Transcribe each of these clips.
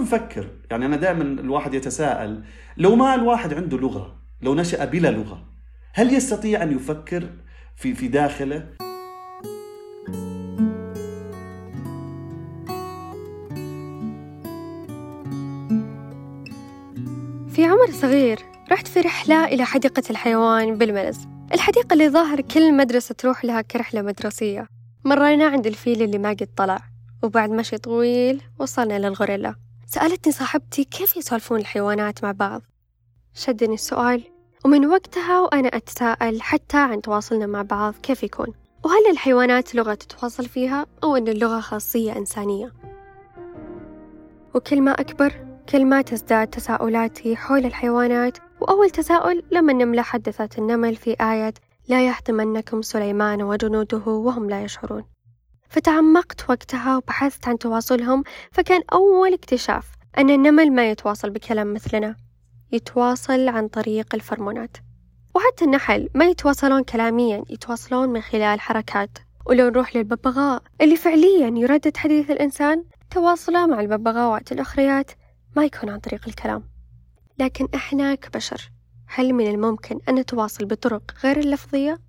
نفكر؟ يعني أنا دائما الواحد يتساءل لو ما الواحد عنده لغة لو نشأ بلا لغة هل يستطيع أن يفكر في في داخله؟ في عمر صغير رحت في رحلة إلى حديقة الحيوان بالملز الحديقة اللي ظاهر كل مدرسة تروح لها كرحلة مدرسية مرينا عند الفيل اللي ما قد طلع وبعد مشي طويل وصلنا للغوريلا سألتني صاحبتي كيف يسولفون الحيوانات مع بعض. شدني السؤال ومن وقتها وأنا أتساءل حتى عن تواصلنا مع بعض كيف يكون وهل الحيوانات لغة تتواصل فيها أو أن اللغة خاصية إنسانية. وكل ما أكبر كل ما تزداد تساؤلاتي حول الحيوانات وأول تساؤل لما النملة حدثت النمل في آية لا يحطمنكم سليمان وجنوده وهم لا يشعرون. فتعمقت وقتها وبحثت عن تواصلهم فكان أول اكتشاف أن النمل ما يتواصل بكلام مثلنا يتواصل عن طريق الفرمونات. وحتى النحل ما يتواصلون كلاميا يتواصلون من خلال حركات. ولو نروح للببغاء اللي فعليا يردد حديث الإنسان تواصله مع الببغاوات الأخريات ما يكون عن طريق الكلام. لكن إحنا كبشر هل من الممكن أن نتواصل بطرق غير اللفظية؟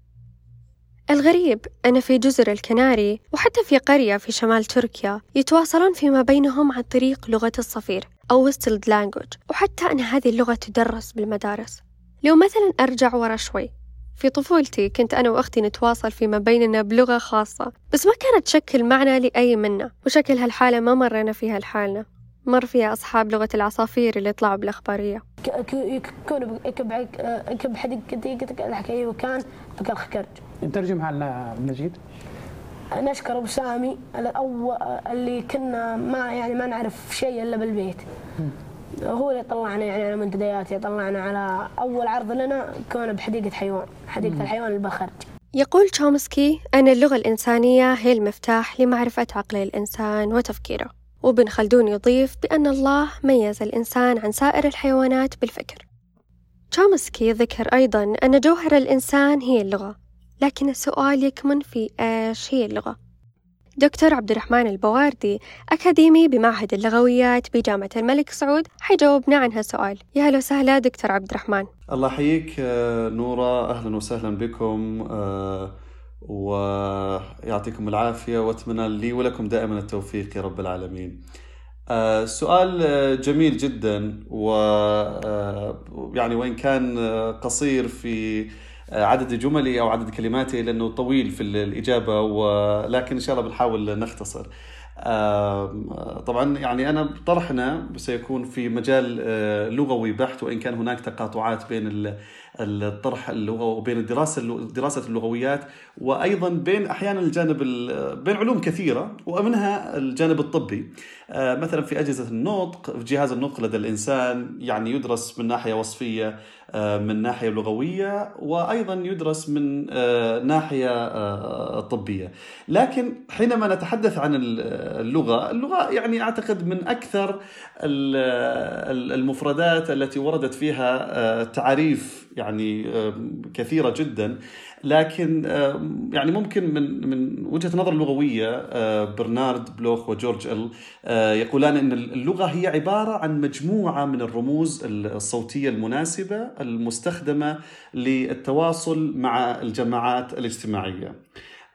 الغريب أن في جزر الكناري وحتى في قرية في شمال تركيا يتواصلون فيما بينهم عن طريق لغة الصفير أو وستلد لانجوج وحتى أن هذه اللغة تدرس بالمدارس. لو مثلا أرجع ورا شوي. في طفولتي كنت أنا وأختي نتواصل فيما بيننا بلغة خاصة بس ما كانت تشكل معنى لأي منا وشكل هالحالة ما مرينا فيها لحالنا مر فيها أصحاب لغة العصافير اللي طلعوا بالأخبارية. يكون يكب حديقتك الحكاية وكان بكال خكرج نترجمها لنا نجيد نشكر أبو سامي الأول اللي كنا ما يعني ما نعرف شيء إلا بالبيت. هو اللي طلعنا يعني على منتديات طلعنا على أول عرض لنا كان بحديقة حيوان حديقة الحيوان البخرج. يقول تشومسكي أن اللغة الإنسانية هي المفتاح لمعرفة عقل الإنسان وتفكيره وابن خلدون يضيف بأن الله ميز الإنسان عن سائر الحيوانات بالفكر. تشومسكي ذكر أيضا أن جوهر الإنسان هي اللغة لكن السؤال يكمن في إيش هي اللغة؟ دكتور عبد الرحمن البواردي أكاديمي بمعهد اللغويات بجامعة الملك سعود حيجاوبنا عن هالسؤال. يا هلا وسهلا دكتور عبد الرحمن الله يحييك آه، نورة أهلا وسهلا بكم آه، ويعطيكم العافية وأتمنى لي ولكم دائما التوفيق يا رب العالمين. آه، سؤال جميل جدا و يعني وإن كان قصير في عدد جملي أو عدد كلماتي لأنه طويل في الإجابة ولكن إن شاء الله بنحاول نختصر. طبعا يعني أنا طرحنا سيكون في مجال آه، لغوي بحت وإن كان هناك تقاطعات بين الطرح اللغوي وبين الدراسة دراسة اللغويات وأيضا بين أحيانا الجانب بين علوم كثيرة ومنها الجانب الطبي آه، مثلا في أجهزة النطق في جهاز النطق لدى الإنسان يعني يدرس من ناحية وصفية من ناحية لغوية وأيضا يدرس من آه، ناحية طبية. لكن حينما نتحدث عن اللغة اللغة يعني أعتقد من أكثر المفردات التي وردت فيها تعريف يعني كثيرة جدا لكن يعني ممكن من من وجهة نظر اللغويه آه، برنارد بلوخ وجورج ال آه، يقولان إن اللغة هي عبارة عن مجموعة من الرموز الصوتية المناسبة المستخدمة للتواصل مع الجماعات الاجتماعية.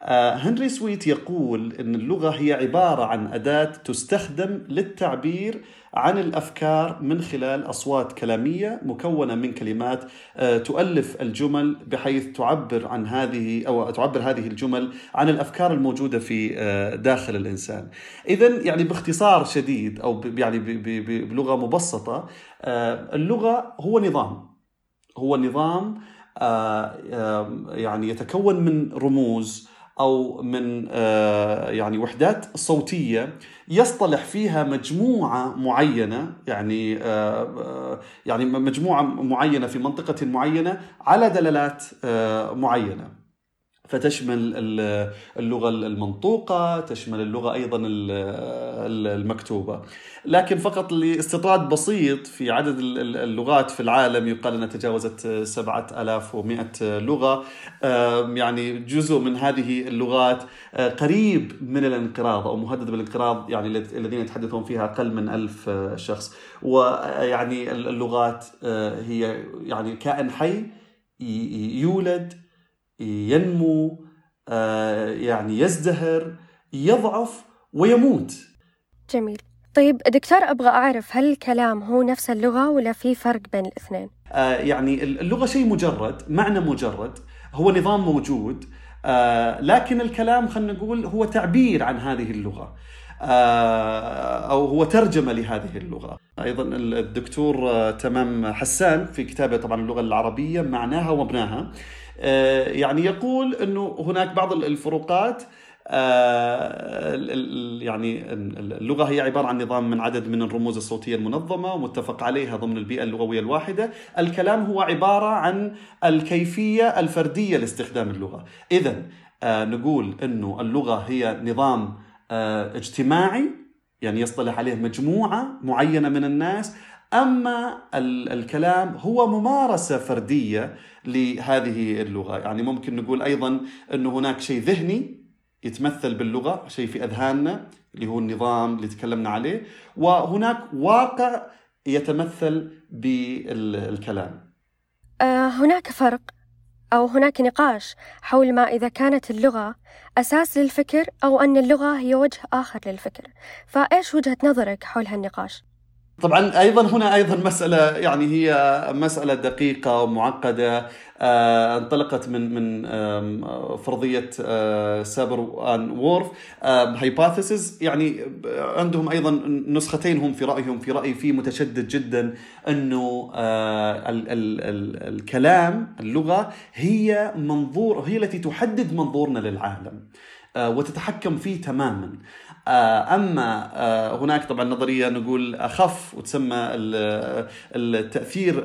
آه، هنري سويت يقول إن اللغة هي عبارة عن أداة تستخدم للتعبير عن الأفكار من خلال أصوات كلامية مكونة من كلمات آه، تؤلف الجمل بحيث تعبر عن هذه أو تعبر هذه الجمل عن الأفكار الموجودة في آه، داخل الإنسان. اذا يعني باختصار شديد أو يعني بلغة مبسطة اللغة هو نظام هو نظام يعني يتكون من رموز أو من آه، يعني وحدات صوتية يصطلح فيها مجموعة معينة يعني آه، آه، يعني مجموعة معينة في منطقة معينة على دلالات معينة. فتشمل اللغة المنطوقة تشمل اللغة أيضا المكتوبة. لكن فقط لاستطراد بسيط في عدد اللغات في العالم يقال أنها تجاوزت 7100 لغة. يعني جزء من هذه اللغات آه، قريب من الانقراض أو مهدد بالانقراض يعني الذين يتحدثون فيها أقل من ألف شخص. ويعني اللغات آه، هي يعني كائن حي يولد ينمو آه، يعني يزدهر يضعف ويموت. جميل. طيب دكتور أبغى أعرف هل الكلام هو نفس اللغة ولا في فرق بين الاثنين؟ آه يعني اللغة شيء مجرد معنى مجرد هو نظام موجود آه لكن الكلام خلينا نقول هو تعبير عن هذه اللغة آه أو هو ترجمة لهذه اللغة. أيضا الدكتور تمام حسان في كتابه طبعا اللغة العربية معناها ومبناها. يعني يقول أنه هناك بعض الفروقات آه، يعني اللغة هي عبارة عن نظام من عدد من الرموز الصوتية المنظمة ومتفق عليها ضمن البيئة اللغوية الواحدة. الكلام هو عبارة عن الكيفية الفردية لاستخدام اللغة. إذا آه، نقول أنه اللغة هي نظام آه، اجتماعي يعني يصطلح عليه مجموعة معينة من الناس. أما الكلام هو ممارسة فردية لهذه اللغة. يعني ممكن نقول أيضا أنه هناك شيء ذهني يتمثل باللغة شيء في أذهاننا اللي هو النظام اللي تكلمنا عليه وهناك واقع يتمثل بالكلام. آه، هناك فرق أو هناك نقاش حول ما إذا كانت اللغة أساس للفكر أو أن اللغة هي وجه آخر للفكر. فإيش وجهة نظرك حول هالنقاش؟ طبعا أيضا هنا أيضا مسألة يعني هي مسألة دقيقة ومعقدة آه، انطلقت من من فرضية آه، Sapir and Whorf. hypothesis يعني عندهم أيضا نسختين هم في رأيهم في رايي في متشدد جدا أنه آه، ال ال ال الكلام اللغة هي منظور هي التي تحدد منظورنا للعالم وتتحكم فيه تماما. آه، أما آه، هناك طبعا نظرية نقول أخف وتسمى التأثير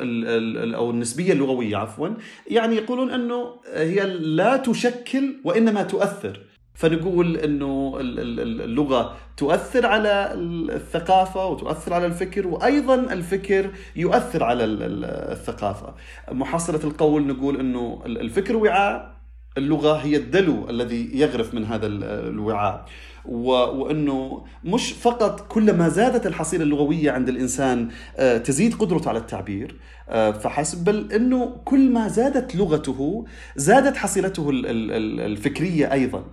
أو النسبية اللغوية عفوا يعني يقولون أنه هي لا تشكل وإنما تؤثر فنقول أنه اللغة تؤثر على الثقافة وتؤثر على الفكر وأيضا الفكر يؤثر على الثقافة. محصله القول نقول أنه الفكر وعاء اللغة هي الدلو الذي يغرف من هذا الوعاء. وإنه مش فقط كلما زادت الحصيلة اللغوية عند الإنسان آه، تزيد قدرته على التعبير. آه، فحسب بل إنه كل ما زادت لغته زادت حصيلته الفكرية أيضا.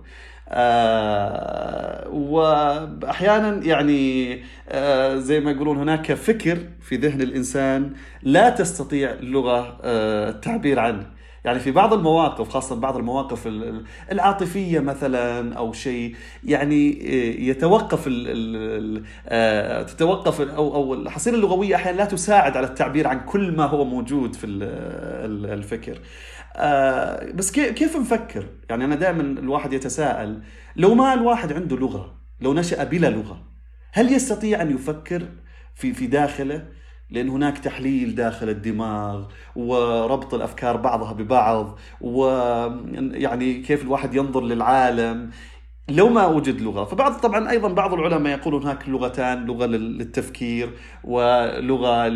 آه واحيانا يعني زي ما يقولون هناك فكر في ذهن الإنسان لا تستطيع اللغة التعبير عنه. يعني في بعض المواقف خاصة بعض المواقف العاطفية مثلا أو شيء يعني آه، يتوقف آه، تتوقف أو أو الحصيلة اللغوية أحيانا لا تساعد على التعبير عن كل ما هو موجود في الفكر آه، بس كيف نفكر؟ يعني أنا دائما الواحد يتساءل لو ما الواحد عنده لغة لو نشأ بلا لغة هل يستطيع أن يفكر في في داخله؟ لأن هناك تحليل داخل الدماغ وربط الأفكار بعضها ببعض ويعني كيف الواحد ينظر للعالم. لو ما وجد لغة فبعض طبعا أيضا بعض العلماء يقولون هناك لغتان لغة للتفكير ولغة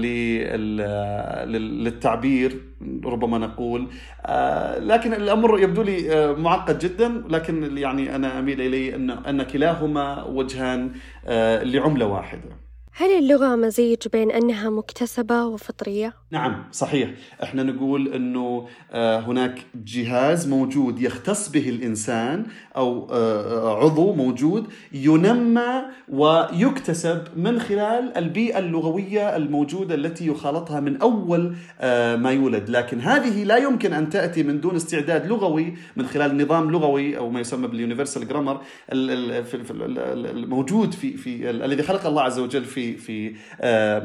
للتعبير ربما نقول. آه، لكن الأمر يبدو لي آه، معقد جدا لكن يعني أنا أميل إليه ان أن كلاهما وجهان آه، لعملة واحدة. هل اللغة مزيج بين أنها مكتسبة وفطرية؟ نعم صحيح إحنا نقول أنه آه، هناك جهاز موجود يختص به الإنسان أو آه، عضو موجود ينمى ويكتسب من خلال البيئة اللغوية الموجودة التي يخالطها من أول آه، ما يولد لكن هذه لا يمكن أن تأتي من دون استعداد لغوي من خلال نظام لغوي أو ما يسمى باليونيفرسال جرامر الموجود في في الذي خلق الله عز وجل في في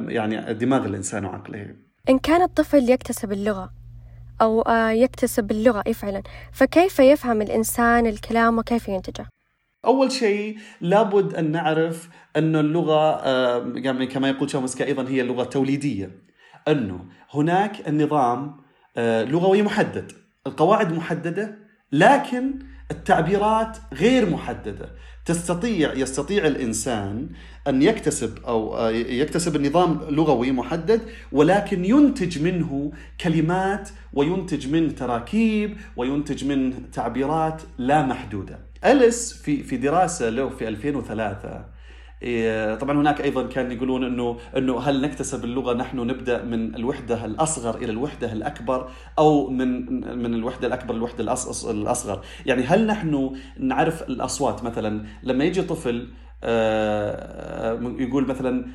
يعني دماغ الإنسان وعقله. إن كان الطفل يكتسب اللغة أو آه، يكتسب اللغة اي فعلا فكيف يفهم الإنسان الكلام وكيف ينتجه؟ أول شيء لابد أن نعرف أن اللغة يعني كما يقول شامسكي أيضا هي اللغة توليدية أنه هناك النظام آه، لغوي محدد القواعد محددة لكن التعبيرات غير محددة تستطيع يستطيع الإنسان أن يكتسب أو آه، يكتسب النظام لغوي محدد ولكن ينتج منه كلمات وينتج منه تراكيب وينتج منه تعبيرات لا محدودة. أليس في في دراسة له في 2003 إيه، طبعا هناك أيضا كان يقولون انه إنه هل نكتسب اللغة نحن نبدأ من الوحدة الأصغر إلى الوحدة الأكبر أو من من الوحدة الأكبر للوحدة الأصغر؟ يعني هل نحن نعرف الأصوات؟ مثلا لما يجي طفل آه، آه، يقول مثلا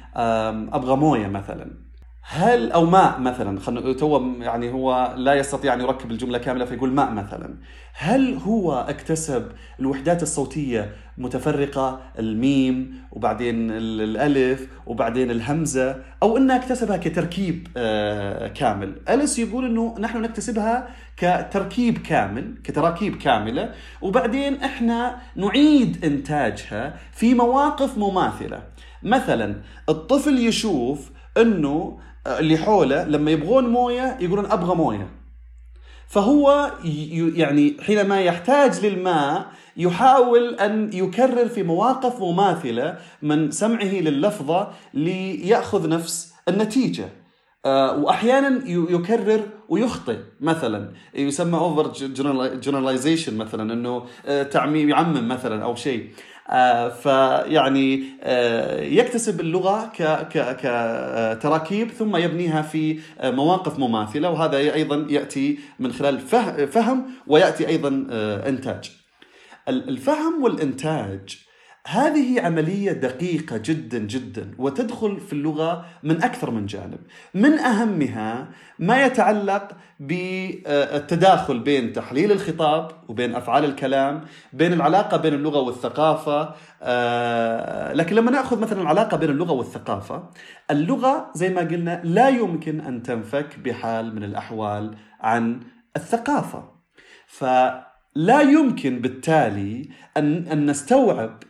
أبغى موية مثلا. هل أو ماء مثلا خلينا تو يعني هو لا يستطيع أن يركب الجملة كاملة فيقول ماء مثلا. هل هو اكتسب الوحدات الصوتية متفرقة الميم وبعدين الألف وبعدين الهمزة أو انه اكتسبها كتركيب آه، كامل؟ أليس يقول إنه نحن نكتسبها كتركيب كامل كتراكيب كاملة وبعدين إحنا نعيد إنتاجها في مواقف مماثلة؟ مثلا الطفل يشوف إنه اللي حوله لما يبغون مويه يقولون أبغى مويه. فهو يعني حينما يحتاج للماء يحاول أن يكرر في مواقف مماثلة من سمعه لللفظه ليأخذ نفس النتيجة. واحيانا يكرر ويخطئ مثلا يسمى overgeneralization مثلا إنه آه، تعميم يعمم مثلا أو شيء آه، فيعني آه، يكتسب اللغة كتراكيب ثم يبنيها في آه، مواقف مماثلة وهذا أيضا يأتي من خلال فهم ويأتي أيضا إنتاج. الفهم والإنتاج هذه عملية دقيقة جدا جدا وتدخل في اللغة من أكثر من جانب. من أهمها ما يتعلق بالتداخل بين تحليل الخطاب وبين أفعال الكلام بين العلاقة بين اللغة والثقافة. آه، لكن لما نأخذ مثلا العلاقة بين اللغة والثقافة اللغة زي ما قلنا لا يمكن أن تنفك بحال من الأحوال عن الثقافة. فلا يمكن بالتالي أن, أن نستوعب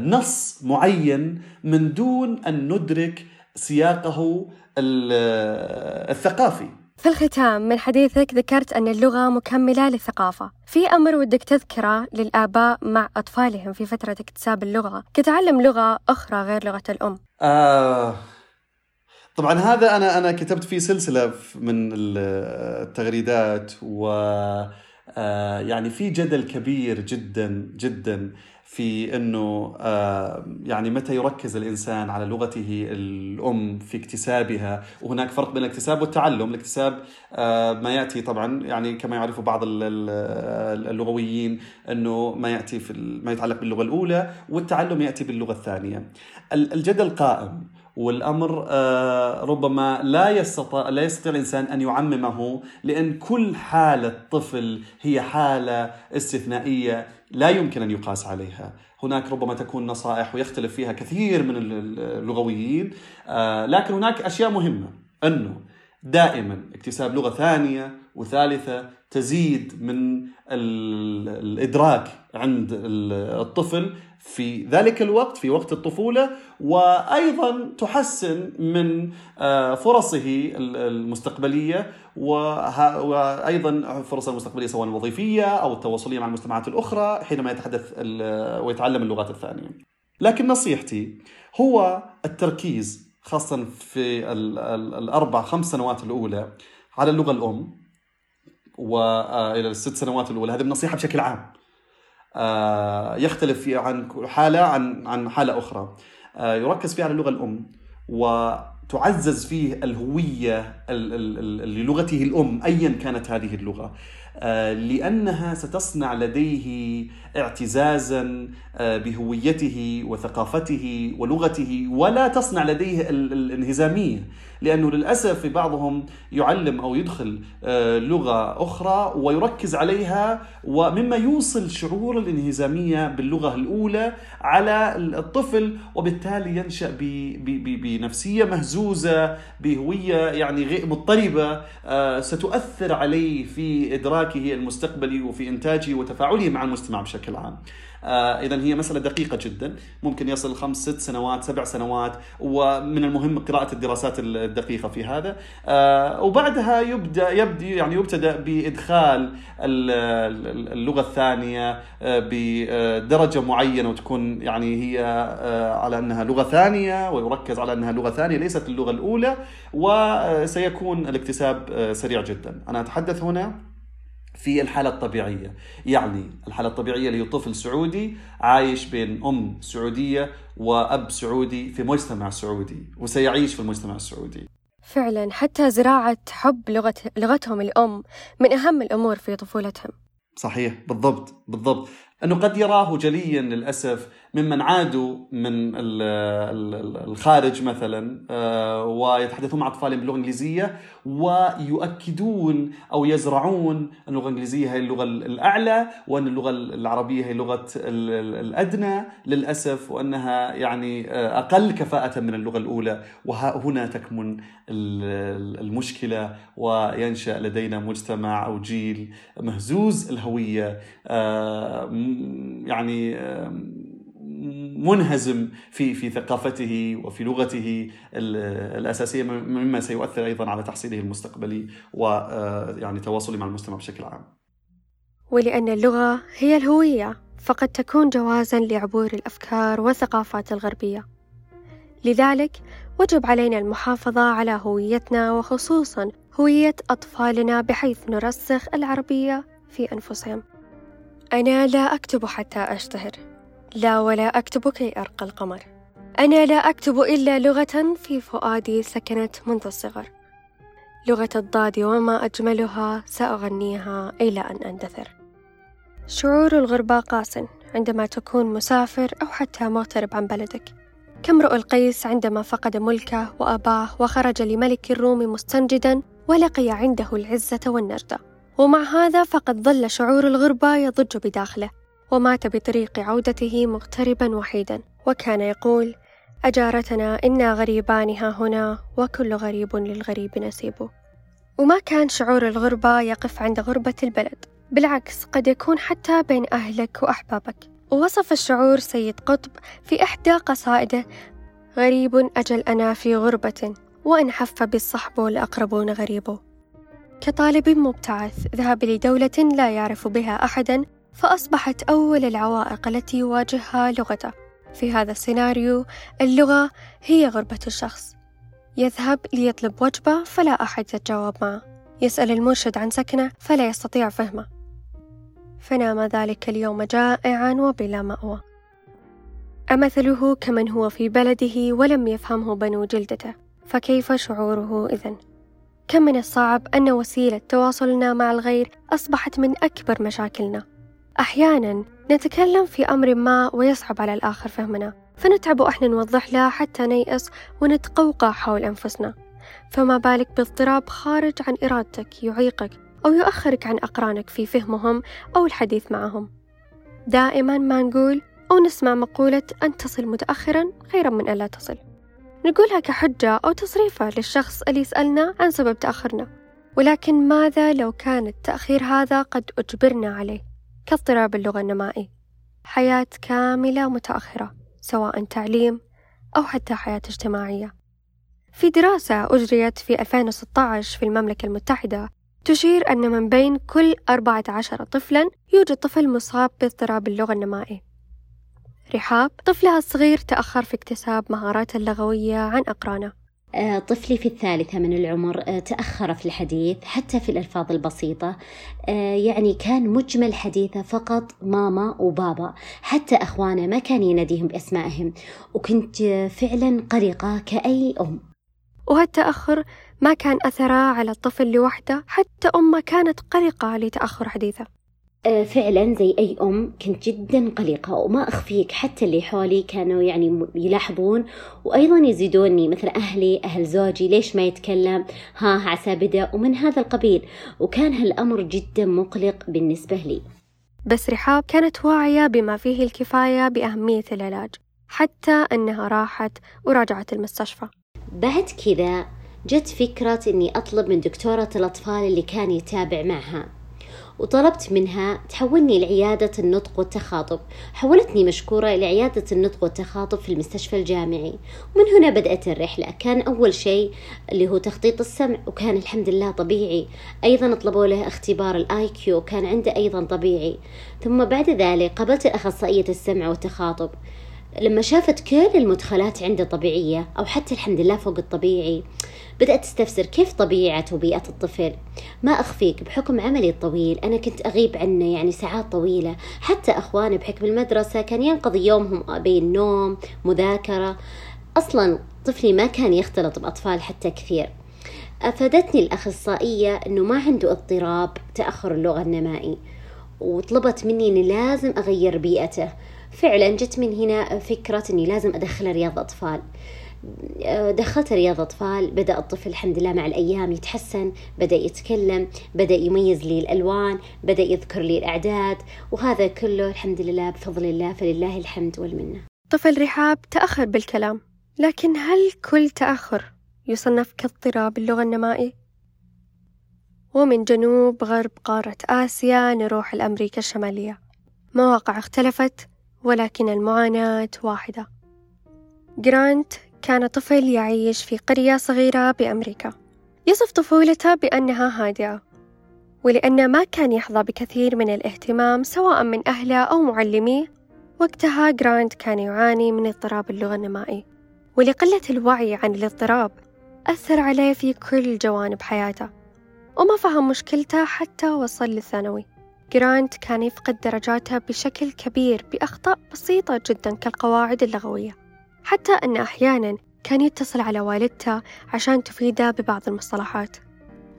نص معين من دون أن ندرك سياقه آه، الثقافي. في الختام من حديثك ذكرت أن اللغة مكملة للثقافة. في أمر ودك تذكره للآباء مع أطفالهم في فترة اكتساب اللغة. كتعلم لغة أخرى غير لغة الأم. آه طبعا هذا أنا أنا كتبت فيه سلسلة من التغريدات و آه يعني في جدل كبير جدا جدا في إنه آه، يعني متى يركز الإنسان على لغته الأم في اكتسابها؟ وهناك فرق بين الاكتساب والتعلم، الاكتساب آه، ما يأتي طبعا يعني كما يعرف بعض اللغويين إنه ما يأتي في ما يتعلق باللغة الأولى والتعلم يأتي باللغة الثانية. الجدل قائم والأمر آه، ربما لا يستطيع لا يستطيع الإنسان أن يعممه لأن كل حالة طفل هي حالة استثنائية. لا يمكن أن يقاس عليها. هناك ربما تكون نصائح ويختلف فيها كثير من اللغويين آه، لكن هناك أشياء مهمة أنه دائما اكتساب لغة ثانية وثالثة تزيد من الإدراك عند الطفل في ذلك الوقت في وقت الطفولة وأيضا تحسن من آه، فرصه المستقبلية وأيضا فرصه المستقبلية سواء الوظيفية أو التواصلية مع المجتمعات الأخرى حينما يتحدث ويتعلم اللغات الثانية. لكن نصيحتي هو التركيز خاصه في الأربع خمس سنوات الأولى على اللغة الأم والى الست سنوات الأولى هذه النصيحة بشكل عام. آه، يختلف عن حالة عن عن حالة أخرى. آه، يركز فيه على اللغة الأم وتعزز فيه الهوية للغته الأم ايا كانت هذه اللغة. آه، لأنها ستصنع لديه اعتزازا بهويته وثقافته ولغته ولا تصنع لديه الانهزامية. لأنه للأسف بعضهم يعلم أو يدخل آه، لغة أخرى ويركز عليها ومما يوصل شعور الانهزامية باللغة الأولى على الطفل وبالتالي ينشأ بنفسية مهزوزة بهوية يعني غير مضطربة آه، ستؤثر عليه في إدراكه المستقبلي وفي إنتاجه وتفاعله مع المجتمع بشكل عام. اذا هي مسألة دقيقة جدا. ممكن يصل خمس ست سنوات سبع سنوات ومن المهم قراءة الدراسات الدقيقة في هذا. آه، وبعدها يبدا يبدي يعني يبتدأ بإدخال اللغة الثانية بدرجة معينة وتكون يعني هي على أنها لغة ثانية ويركز على أنها لغة ثانية ليست اللغة الأولى وسيكون الاكتساب سريع جدا. أنا أتحدث هنا. في الحالة الطبيعية. يعني الحالة الطبيعية اللي طفل سعودي عايش بين أم سعودية وأب سعودي في مجتمع سعودي وسيعيش في المجتمع السعودي. فعلا حتى زراعة حب لغة لغتهم الأم من أهم الأمور في طفولتهم. صحيح بالضبط بالضبط. أنه قد يراه جليا للأسف ممن عادوا من الخارج مثلا آه، ويتحدثون مع أطفالهم باللغة الإنجليزية ويؤكدون أو يزرعون أن اللغة الإنجليزية هي اللغة الأعلى وأن اللغة العربية هي لغة الأدنى للأسف وأنها يعني آه، أقل كفاءة من اللغة الأولى. وهنا تكمن المشكلة وينشأ لدينا مجتمع أو جيل مهزوز الهوية. آه، يعني منهزم في في ثقافته وفي لغته الأساسية مما سيؤثر أيضا على تحصيله المستقبلي ويعني تواصله مع المجتمع بشكل عام. ولأن اللغة هي الهوية فقد تكون جوازا لعبور الأفكار والثقافات الغربية. لذلك وجب علينا المحافظة على هويتنا وخصوصا هوية أطفالنا بحيث نرسخ العربية في أنفسهم. أنا لا أكتب حتى أشتهر لا ولا أكتب كي أرقى القمر. أنا لا أكتب إلا لغة في فؤادي سكنت منذ الصغر. لغة الضاد وما أجملها سأغنيها إلى أن أندثر. شعور الغربة قاس عندما تكون مسافر أو حتى مغترب عن بلدك. كامرؤ القيس عندما فقد ملكه وأباه وخرج لملك الروم مستنجدا ولقي عنده العزة والنجدة. ومع هذا فقد ظل شعور الغربة يضج بداخله. ومات بطريق عودته مغتربا وحيدا وكان يقول أجارتنا إنا غريبان ها هنا وكل غريب للغريب نسيبه وما كان شعور الغربة يقف عند غربة البلد بالعكس قد يكون حتى بين أهلك وأحبابك. ووصف الشعور سيد قطب في إحدى قصائده غريب أجل أنا في غربة وإن حف بالصحب الأقربون غريب. كطالب مبتعث ذهب لدولة لا يعرف بها أحدا فأصبحت أول العوائق التي يواجهها لغته. في هذا السيناريو اللغة هي غربة الشخص. يذهب ليطلب وجبة فلا أحد يتجاوب معه. يسأل المرشد عن سكنه فلا يستطيع فهمه. فنام ذلك اليوم جائعا وبلا مأوى. أمثله كمن هو في بلده ولم يفهمه بنو جلدته. فكيف شعوره إذن؟ كم من الصعب أن وسيلة تواصلنا مع الغير أصبحت من أكبر مشاكلنا. أحيانا نتكلم في أمر ما ويصعب على الآخر فهمنا فنتعب وإحنا نوضح له حتى نيأس ونتقوقع حول أنفسنا. فما بالك باضطراب خارج عن إرادتك يعيقك أو يؤخرك عن أقرانك في فهمهم أو الحديث معهم. دائما ما نقول أو نسمع مقولة أن تصل متأخرا خيرا من ألا تصل. نقولها كحجة أو تصريفة للشخص اللي يسألنا عن سبب تأخرنا ولكن ماذا لو كان التأخير هذا قد أجبرنا عليه؟ كاضطراب اللغة النمائي. حياة كاملة متأخرة سواء تعليم أو حتى حياة اجتماعية. في دراسة أجريت في 2016 في المملكة المتحدة تشير أن من بين كل 14 طفلا يوجد طفل مصاب باضطراب اللغة النمائي. رحاب طفلها الصغير تأخر في اكتساب مهاراته اللغوية عن أقرانه. طفلي في الثالثة من العمر آه، تأخر في الحديث حتى في الألفاظ البسيطة. آه، يعني كان مجمل حديثه فقط ماما وبابا حتى أخوانه ما كان يناديهم بأسمائهم. وكنت فعلا قلقة كأي أم. وهالتأخر ما كان أثره على الطفل لوحده حتى أمه كانت قلقة لتأخر حديثه. آه، فعلا زي أي أم كنت جدا قلقة وما أخفيك حتى اللي حولي كانوا يعني يلاحظون وأيضا يزيدوني مثل أهلي أهل زوجي ليش ما يتكلم؟ ها عسى بدأ ومن هذا القبيل وكان هالأمر جدا مقلق بالنسبة لي. بس رحاب كانت واعية بما فيه الكفاية بأهمية العلاج حتى أنها راحت وراجعت المستشفى. بعد كذا جت فكرة أني أطلب من دكتورة الأطفال اللي كان يتابع معها. وطلبت منها تحولني لعيادة النطق والتخاطب. حولتني مشكورة لعيادة النطق والتخاطب في المستشفى الجامعي. ومن هنا بدأت الرحلة. كان أول شيء اللي هو تخطيط السمع وكان الحمد لله طبيعي. أيضا طلبوا له اختبار الآي كيو كان عنده أيضا طبيعي. ثم بعد ذلك قابلت أخصائية السمع والتخاطب. لما شافت كل المدخلات عنده طبيعية أو حتى الحمد لله فوق الطبيعي بدأت تستفسر كيف طبيعة وبيئة الطفل. ما أخفيك بحكم عملي الطويل أنا كنت أغيب عنه يعني ساعات طويلة. حتى أخواني بحكم المدرسة كان ينقضي يومهم بين نوم مذاكرة. أصلا طفلي ما كان يختلط بأطفال حتى كثير. أفادتني الأخصائية أنه ما عنده اضطراب تأخر اللغة النمائي وطلبت مني أني لازم أغير بيئته. فعلا جت من هنا فكرة أني لازم أدخل رياض أطفال. دخلت رياض أطفال بدأ الطفل الحمد لله مع الأيام يتحسن بدأ يتكلم بدأ يميز لي الألوان بدأ يذكر لي الأعداد وهذا كله الحمد لله بفضل الله فلله الحمد والمنة. طفل رحاب تأخر بالكلام لكن هل كل تأخر يصنف كاضطراب اللغة النمائي؟ ومن جنوب غرب قارة آسيا نروح لأمريكا الشمالية. مواقع اختلفت ولكن المعاناة واحدة. جرانت كان طفل يعيش في قرية صغيرة بأمريكا. يصف طفولته بأنها هادئة ولأنه ما كان يحظى بكثير من الاهتمام سواء من أهله أو معلميه وقتها جرانت كان يعاني من اضطراب اللغة النمائي ولقلة الوعي عن الاضطراب أثر عليه في كل جوانب حياته وما فهم مشكلته حتى وصل للثانوي. جرانت كان يفقد درجاته بشكل كبير بأخطاء بسيطة جدا كالقواعد اللغوية. حتى أن أحيانا كان يتصل على والدته عشان تفيده ببعض المصطلحات.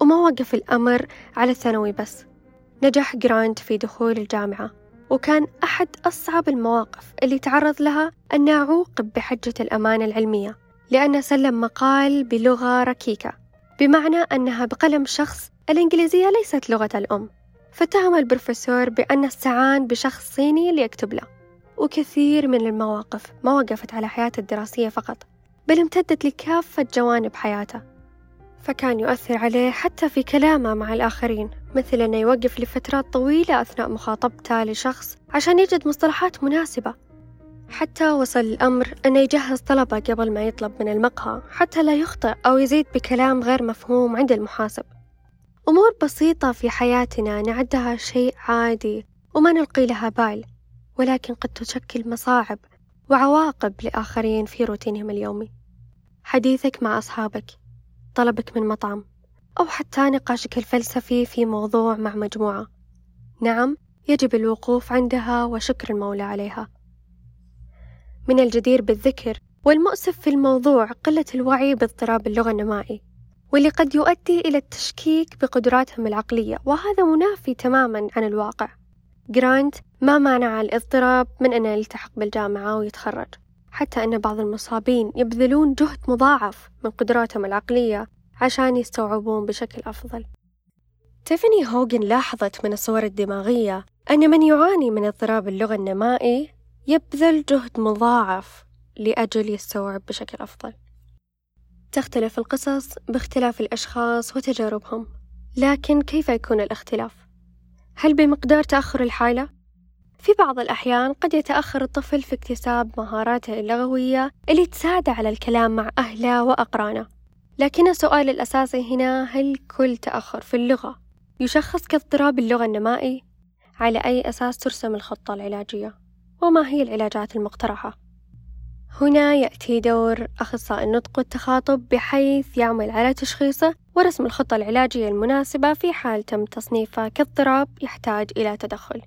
وما وقف الأمر على الثانوي بس. نجح جرانت في دخول الجامعة وكان أحد أصعب المواقف اللي تعرض لها أنه عوقب بحجة الأمانة العلمية لأنه سلم مقال بلغة ركيكة بمعنى أنها بقلم شخص الإنجليزية ليست لغة الأم. فاتهم البروفيسور بأن استعان بشخص صيني ليكتب له. وكثير من المواقف ما وقفت على حياته الدراسية فقط بل امتدت لكافة جوانب حياته. فكان يؤثر عليه حتى في كلامه مع الآخرين مثل أنه يوقف لفترات طويلة أثناء مخاطبته لشخص عشان يجد مصطلحات مناسبة. حتى وصل الأمر أنه يجهز طلبة قبل ما يطلب من المقهى حتى لا يخطئ أو يزيد بكلام غير مفهوم عند المحاسب. أمور بسيطة في حياتنا نعدها شيء عادي وما نلقي لها بال ولكن قد تشكل مصاعب وعواقب لآخرين في روتينهم اليومي. حديثك مع أصحابك طلبك من مطعم أو حتى نقاشك الفلسفي في موضوع مع مجموعة. نعم يجب الوقوف عندها وشكر المولى عليها. من الجدير بالذكر والمؤسف في الموضوع قلة الوعي باضطراب اللغة النمائي واللي قد يؤدي إلى التشكيك بقدراتهم العقلية وهذا منافي تماما عن الواقع. جرانت ما مانع الاضطراب من أنه يلتحق بالجامعة ويتخرج حتى أن بعض المصابين يبذلون جهد مضاعف من قدراتهم العقلية عشان يستوعبون بشكل أفضل تيفاني هوغن لاحظت من الصور الدماغية أن من يعاني من اضطراب اللغة النمائي يبذل جهد مضاعف لأجل يستوعب بشكل أفضل تختلف القصص باختلاف الأشخاص وتجاربهم لكن كيف يكون الاختلاف؟ هل بمقدار تأخر الحالة؟ في بعض الأحيان قد يتأخر الطفل في اكتساب مهاراته اللغوية اللي تساعده على الكلام مع أهله وأقرانه لكن السؤال الأساسي هنا هل كل تأخر في اللغة يشخص كاضطراب اللغة النمائي؟ على أي أساس ترسم الخطة العلاجية؟ وما هي العلاجات المقترحة؟ هنا يأتي دور أخصائي النطق والتخاطب بحيث يعمل على تشخيصه ورسم الخطة العلاجية المناسبة في حال تم تصنيفه كاضطراب يحتاج إلى تدخل.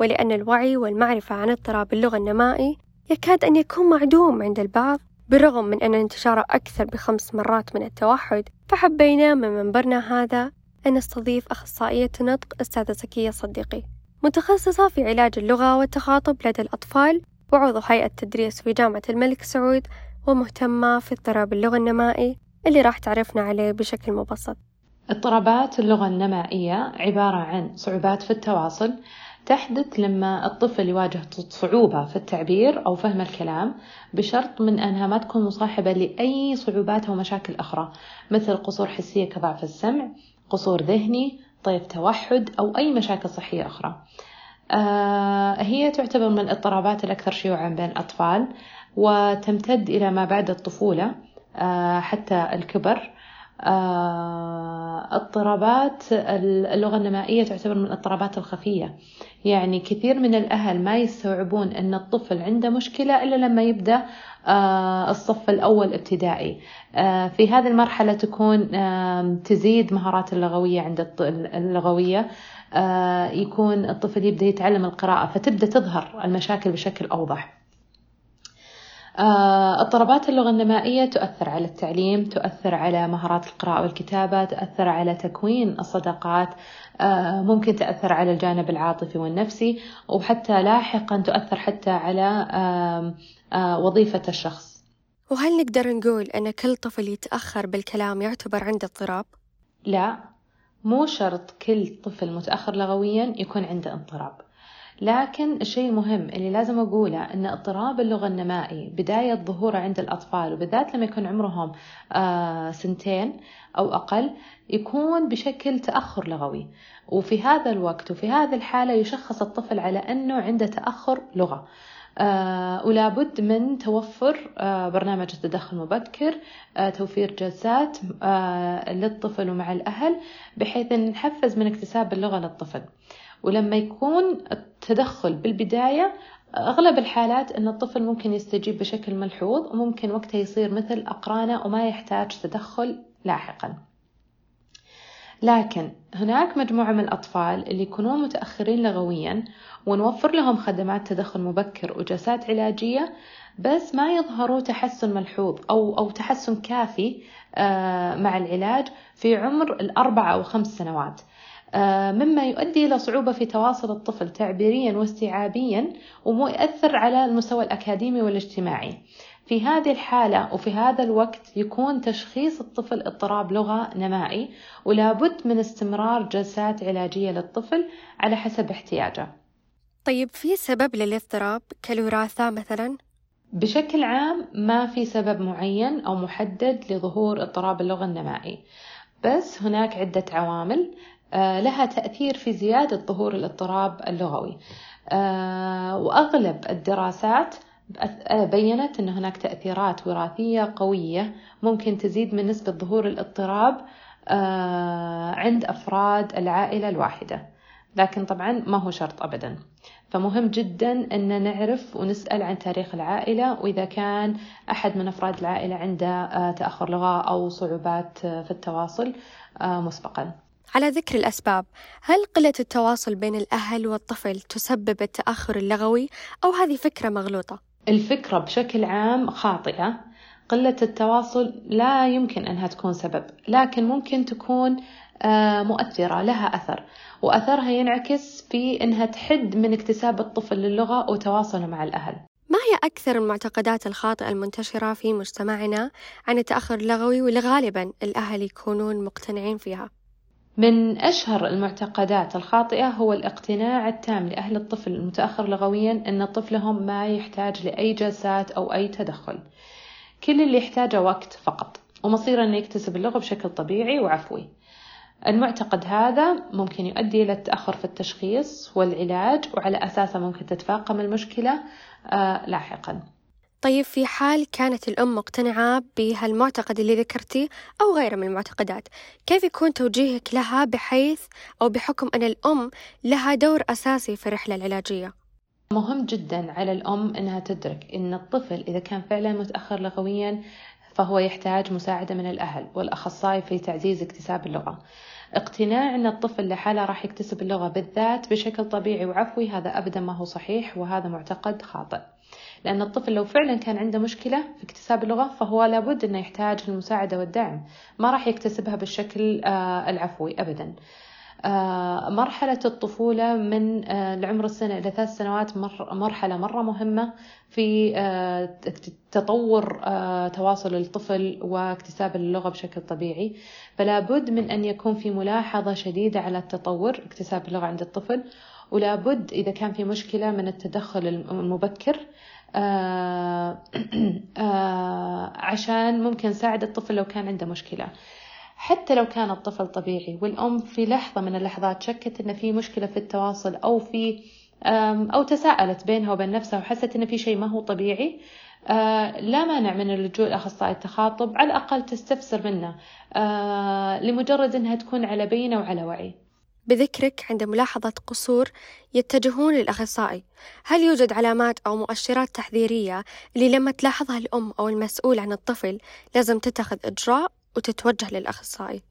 ولأن الوعي والمعرفة عن اضطراب اللغة النمائي يكاد أن يكون معدوم عند البعض بالرغم من أن انتشاره أكثر بخمس مرات من التوحد فحبينا من منبرنا هذا أن نستضيف أخصائية نطق أستاذة زكية صديقي متخصصة في علاج اللغة والتخاطب لدى الأطفال وعضو هيئة تدريس في جامعة الملك سعود ومهتمة في اضطراب اللغة النمائي اللي راح تعرفنا عليه بشكل مبسط. اضطرابات اللغة النمائية عبارة عن صعوبات في التواصل تحدث لما الطفل يواجه صعوبة في التعبير أو فهم الكلام بشرط من أنها ما تكون مصاحبة لأي صعوبات أو مشاكل أخرى مثل قصور حسية كضعف السمع قصور ذهني طيب توحد أو أي مشاكل صحية أخرى. هي تعتبر من الاضطرابات الأكثر شيوعا بين الأطفال وتمتد إلى ما بعد الطفولة آه، حتى الكبر. آه، اضطرابات اللغة النمائية تعتبر من الاضطرابات الخفية. يعني كثير من الأهل ما يستوعبون أن الطفل عنده مشكلة إلا لما يبدأ آه، الصف الأول ابتدائي. آه، في هذه المرحلة تكون تزيد مهارات اللغوية عند اللغوية. يكون الطفل يبدأ يتعلم القراءة فتبدأ تظهر المشاكل بشكل أوضح. آه، اضطرابات اللغة النمائية تؤثر على التعليم تؤثر على مهارات القراءة والكتابة تؤثر على تكوين الصداقات آه، ممكن تأثر على الجانب العاطفي والنفسي وحتى لاحقا تؤثر حتى على آه، وظيفة الشخص. وهل نقدر نقول أن كل طفل يتأخر بالكلام يعتبر عنده اضطراب؟ لا. مو شرط كل طفل متأخر لغويا يكون عنده اضطراب. لكن الشيء المهم اللي لازم أقوله أن اضطراب اللغة النمائي بداية ظهوره عند الأطفال وبالذات لما يكون عمرهم آه سنتين أو أقل يكون بشكل تأخر لغوي. وفي هذا الوقت وفي هذه الحالة يشخص الطفل على أنه عنده تأخر لغة. آه ولا بد من توفر آه برنامج التدخل المبكر آه توفير جلسات للطفل ومع الأهل بحيث أن نحفز من اكتساب اللغة للطفل. ولما يكون التدخل بالبداية أغلب الحالات أن الطفل ممكن يستجيب بشكل ملحوظ وممكن وقتها يصير مثل أقرانه وما يحتاج تدخل لاحقا. لكن هناك مجموعة من الأطفال اللي يكونون متأخرين لغويا ونوفر لهم خدمات تدخل مبكر وجلسات علاجية بس ما يظهروا تحسن ملحوظ أو أو تحسن كافي آه، مع العلاج في عمر الأربع أو خمس سنوات. آه، مما يؤدي إلى صعوبة في تواصل الطفل تعبيريا واستيعابيا ويؤثر على المستوى الأكاديمي والاجتماعي. في هذه الحالة وفي هذا الوقت يكون تشخيص الطفل اضطراب لغة نمائي ولا بد من استمرار جلسات علاجية للطفل على حسب احتياجه. طيب في سبب للاضطراب؟ كالوراثة مثلا؟ بشكل عام ما في سبب معين أو محدد لظهور اضطراب اللغة النمائي. بس هناك عدة عوامل آه، لها تأثير في زيادة ظهور الاضطراب اللغوي. آه، وأغلب الدراسات بينت أن هناك تأثيرات وراثية قوية ممكن تزيد من نسبة ظهور الاضطراب عند أفراد العائلة الواحدة. لكن طبعا ما هو شرط أبدا. فمهم جدا أن نعرف ونسأل عن تاريخ العائلة وإذا كان أحد من أفراد العائلة عنده تأخر لغة أو صعوبات في التواصل مسبقا. على ذكر الأسباب هل قلة التواصل بين الأهل والطفل تسبب التأخر اللغوي أو هذه فكرة مغلوطة؟ الفكرة بشكل عام خاطئة. قلة التواصل لا يمكن أنها تكون سبب لكن ممكن تكون آه، مؤثرة لها أثر. وأثرها ينعكس في أنها تحد من اكتساب الطفل للغة وتواصله مع الأهل. ما هي أكثر المعتقدات الخاطئة المنتشرة في مجتمعنا عن التأخر اللغوي واللي غالبا الأهل يكونون مقتنعين فيها؟ من أشهر المعتقدات الخاطئة هو الاقتناع التام لأهل الطفل المتأخر لغويا أن طفلهم ما يحتاج لأي جلسات أو أي تدخل. كل اللي يحتاجه وقت فقط ومصيره أنه يكتسب اللغة بشكل طبيعي وعفوي. المعتقد هذا ممكن يؤدي إلى التأخر في التشخيص والعلاج وعلى أساسه ممكن تتفاقم المشكلة آه لاحقاً. طيب في حال كانت الأم مقتنعة بهالمعتقد اللي ذكرتيه أو غيره من المعتقدات كيف يكون توجيهك لها بحيث أو بحكم أن الأم لها دور أساسي في الرحلة العلاجية؟ مهم جدا على الأم أنها تدرك أن الطفل إذا كان فعلا متأخر لغويا فهو يحتاج مساعدة من الأهل والأخصائي في تعزيز اكتساب اللغة. اقتناع أن الطفل لحاله راح يكتسب اللغة بالذات بشكل طبيعي وعفوي هذا أبدا ما هو صحيح وهذا معتقد خاطئ. لأن الطفل لو فعلا كان عنده مشكلة في اكتساب اللغة فهو لابد أنه يحتاج المساعدة والدعم. ما راح يكتسبها بالشكل آه، العفوي أبدا. آه، مرحلة الطفولة من آه، العمر السنة إلى ثلاث سنوات مرحلة مرة مهمة في تطور تواصل الطفل واكتساب اللغة بشكل طبيعي. فلا بد من أن يكون في ملاحظة شديدة على التطور اكتساب اللغة عند الطفل. ولا بد إذا كان في مشكلة من التدخل المبكر آه، آه، عشان ممكن نساعد الطفل لو كان عنده مشكلة. حتى لو كان الطفل طبيعي والأم في لحظة من اللحظات شكت إن في مشكلة في التواصل أو في أو تساءلت بينها وبين نفسها وحست إن في شيء ما هو طبيعي آه لا مانع من اللجوء لأخصائي التخاطب على الأقل تستفسر منه آه لمجرد أنها تكون على بينة وعلى وعي. بذكرك عند ملاحظة قصور يتجهون للأخصائي. هل يوجد علامات أو مؤشرات تحذيرية اللي لما تلاحظها الأم أو المسؤول عن الطفل لازم تتخذ إجراء وتتوجه للأخصائي؟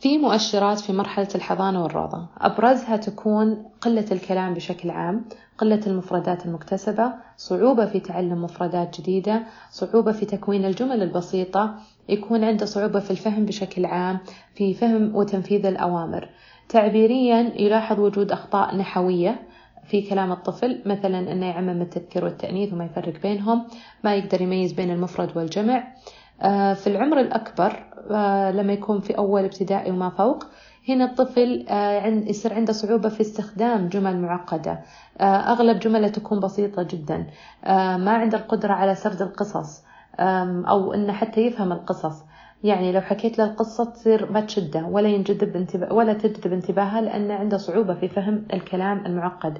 في مؤشرات في مرحلة الحضانة والروضة. أبرزها تكون قلة الكلام بشكل عام قلة المفردات المكتسبة صعوبة في تعلم مفردات جديدة صعوبة في تكوين الجمل البسيطة يكون عنده صعوبة في الفهم بشكل عام في فهم وتنفيذ الأوامر. تعبيريا يلاحظ وجود أخطاء نحوية في كلام الطفل مثلا أنه يعمم التذكير والتأنيث وما يفرق بينهم ما يقدر يميز بين المفرد والجمع. آه، في العمر الأكبر آه، لما يكون في أول ابتدائي وما فوق هنا الطفل آه، يصير عنده صعوبة في استخدام جمل معقدة. أغلب جمله تكون بسيطة جدا. ما عنده القدرة على سرد القصص أو أنه حتى يفهم القصص. يعني لو حكيت له القصة تصير ما تشده ولا ينجذب انتباه ولا تجذب انتباهه لأنه عنده صعوبة في فهم الكلام المعقد.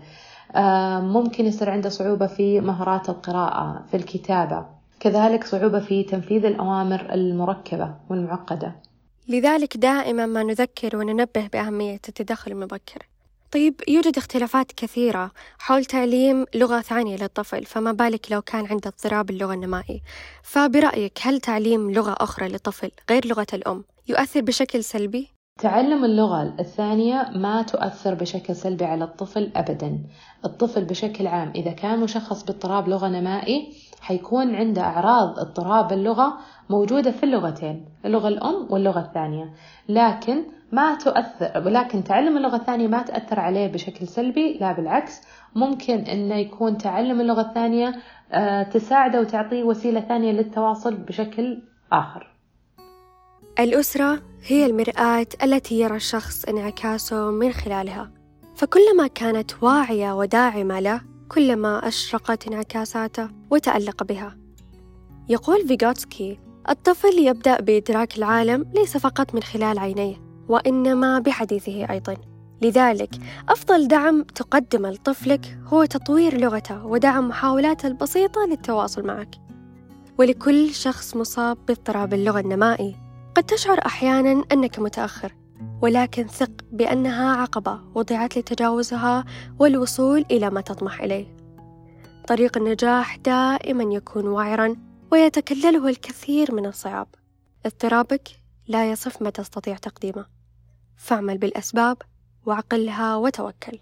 ممكن يصير عنده صعوبة في مهارات القراءة في الكتابة. كذلك صعوبة في تنفيذ الأوامر المركبة والمعقدة. لذلك دائما ما نذكر وننبه بأهمية التدخل المبكر. طيب يوجد اختلافات كثيرة حول تعليم لغة ثانية للطفل فما بالك لو كان عنده اضطراب اللغة النمائي؟ فبرأيك هل تعليم لغة أخرى للطفل غير لغة الأم يؤثر بشكل سلبي؟ تعلم اللغة الثانية ما تؤثر بشكل سلبي على الطفل أبدا. الطفل بشكل عام إذا كان مشخص باضطراب لغة نمائي حيكون عنده أعراض اضطراب اللغة موجودة في اللغتين اللغة الأم واللغة الثانية. لكن ما تؤثر ولكن تعلم اللغة الثانية ما تأثر عليه بشكل سلبي لا بالعكس. ممكن أنه يكون تعلم اللغة الثانية آه، تساعده وتعطيه وسيلة ثانية للتواصل بشكل آخر. الأسرة هي المرآة التي يرى الشخص انعكاسه من خلالها. فكلما كانت واعية وداعمة له كلما أشرقت انعكاساته وتألق بها. يقول فيغوتسكي الطفل يبدأ بإدراك العالم ليس فقط من خلال عينيه وإنما بحديثه أيضا. لذلك أفضل دعم تقدمه لطفلك هو تطوير لغته ودعم محاولاته البسيطة للتواصل معك. ولكل شخص مصاب باضطراب اللغة النمائي. قد تشعر أحيانا أنك متأخر ولكن ثق بأنها عقبة وضعت لتجاوزها والوصول إلى ما تطمح إليه. طريق النجاح دائما يكون وعرا ويتكلله الكثير من الصعاب. اضطرابك لا يصف ما تستطيع تقديمه. فاعمل بالأسباب وعقلها وتوكل.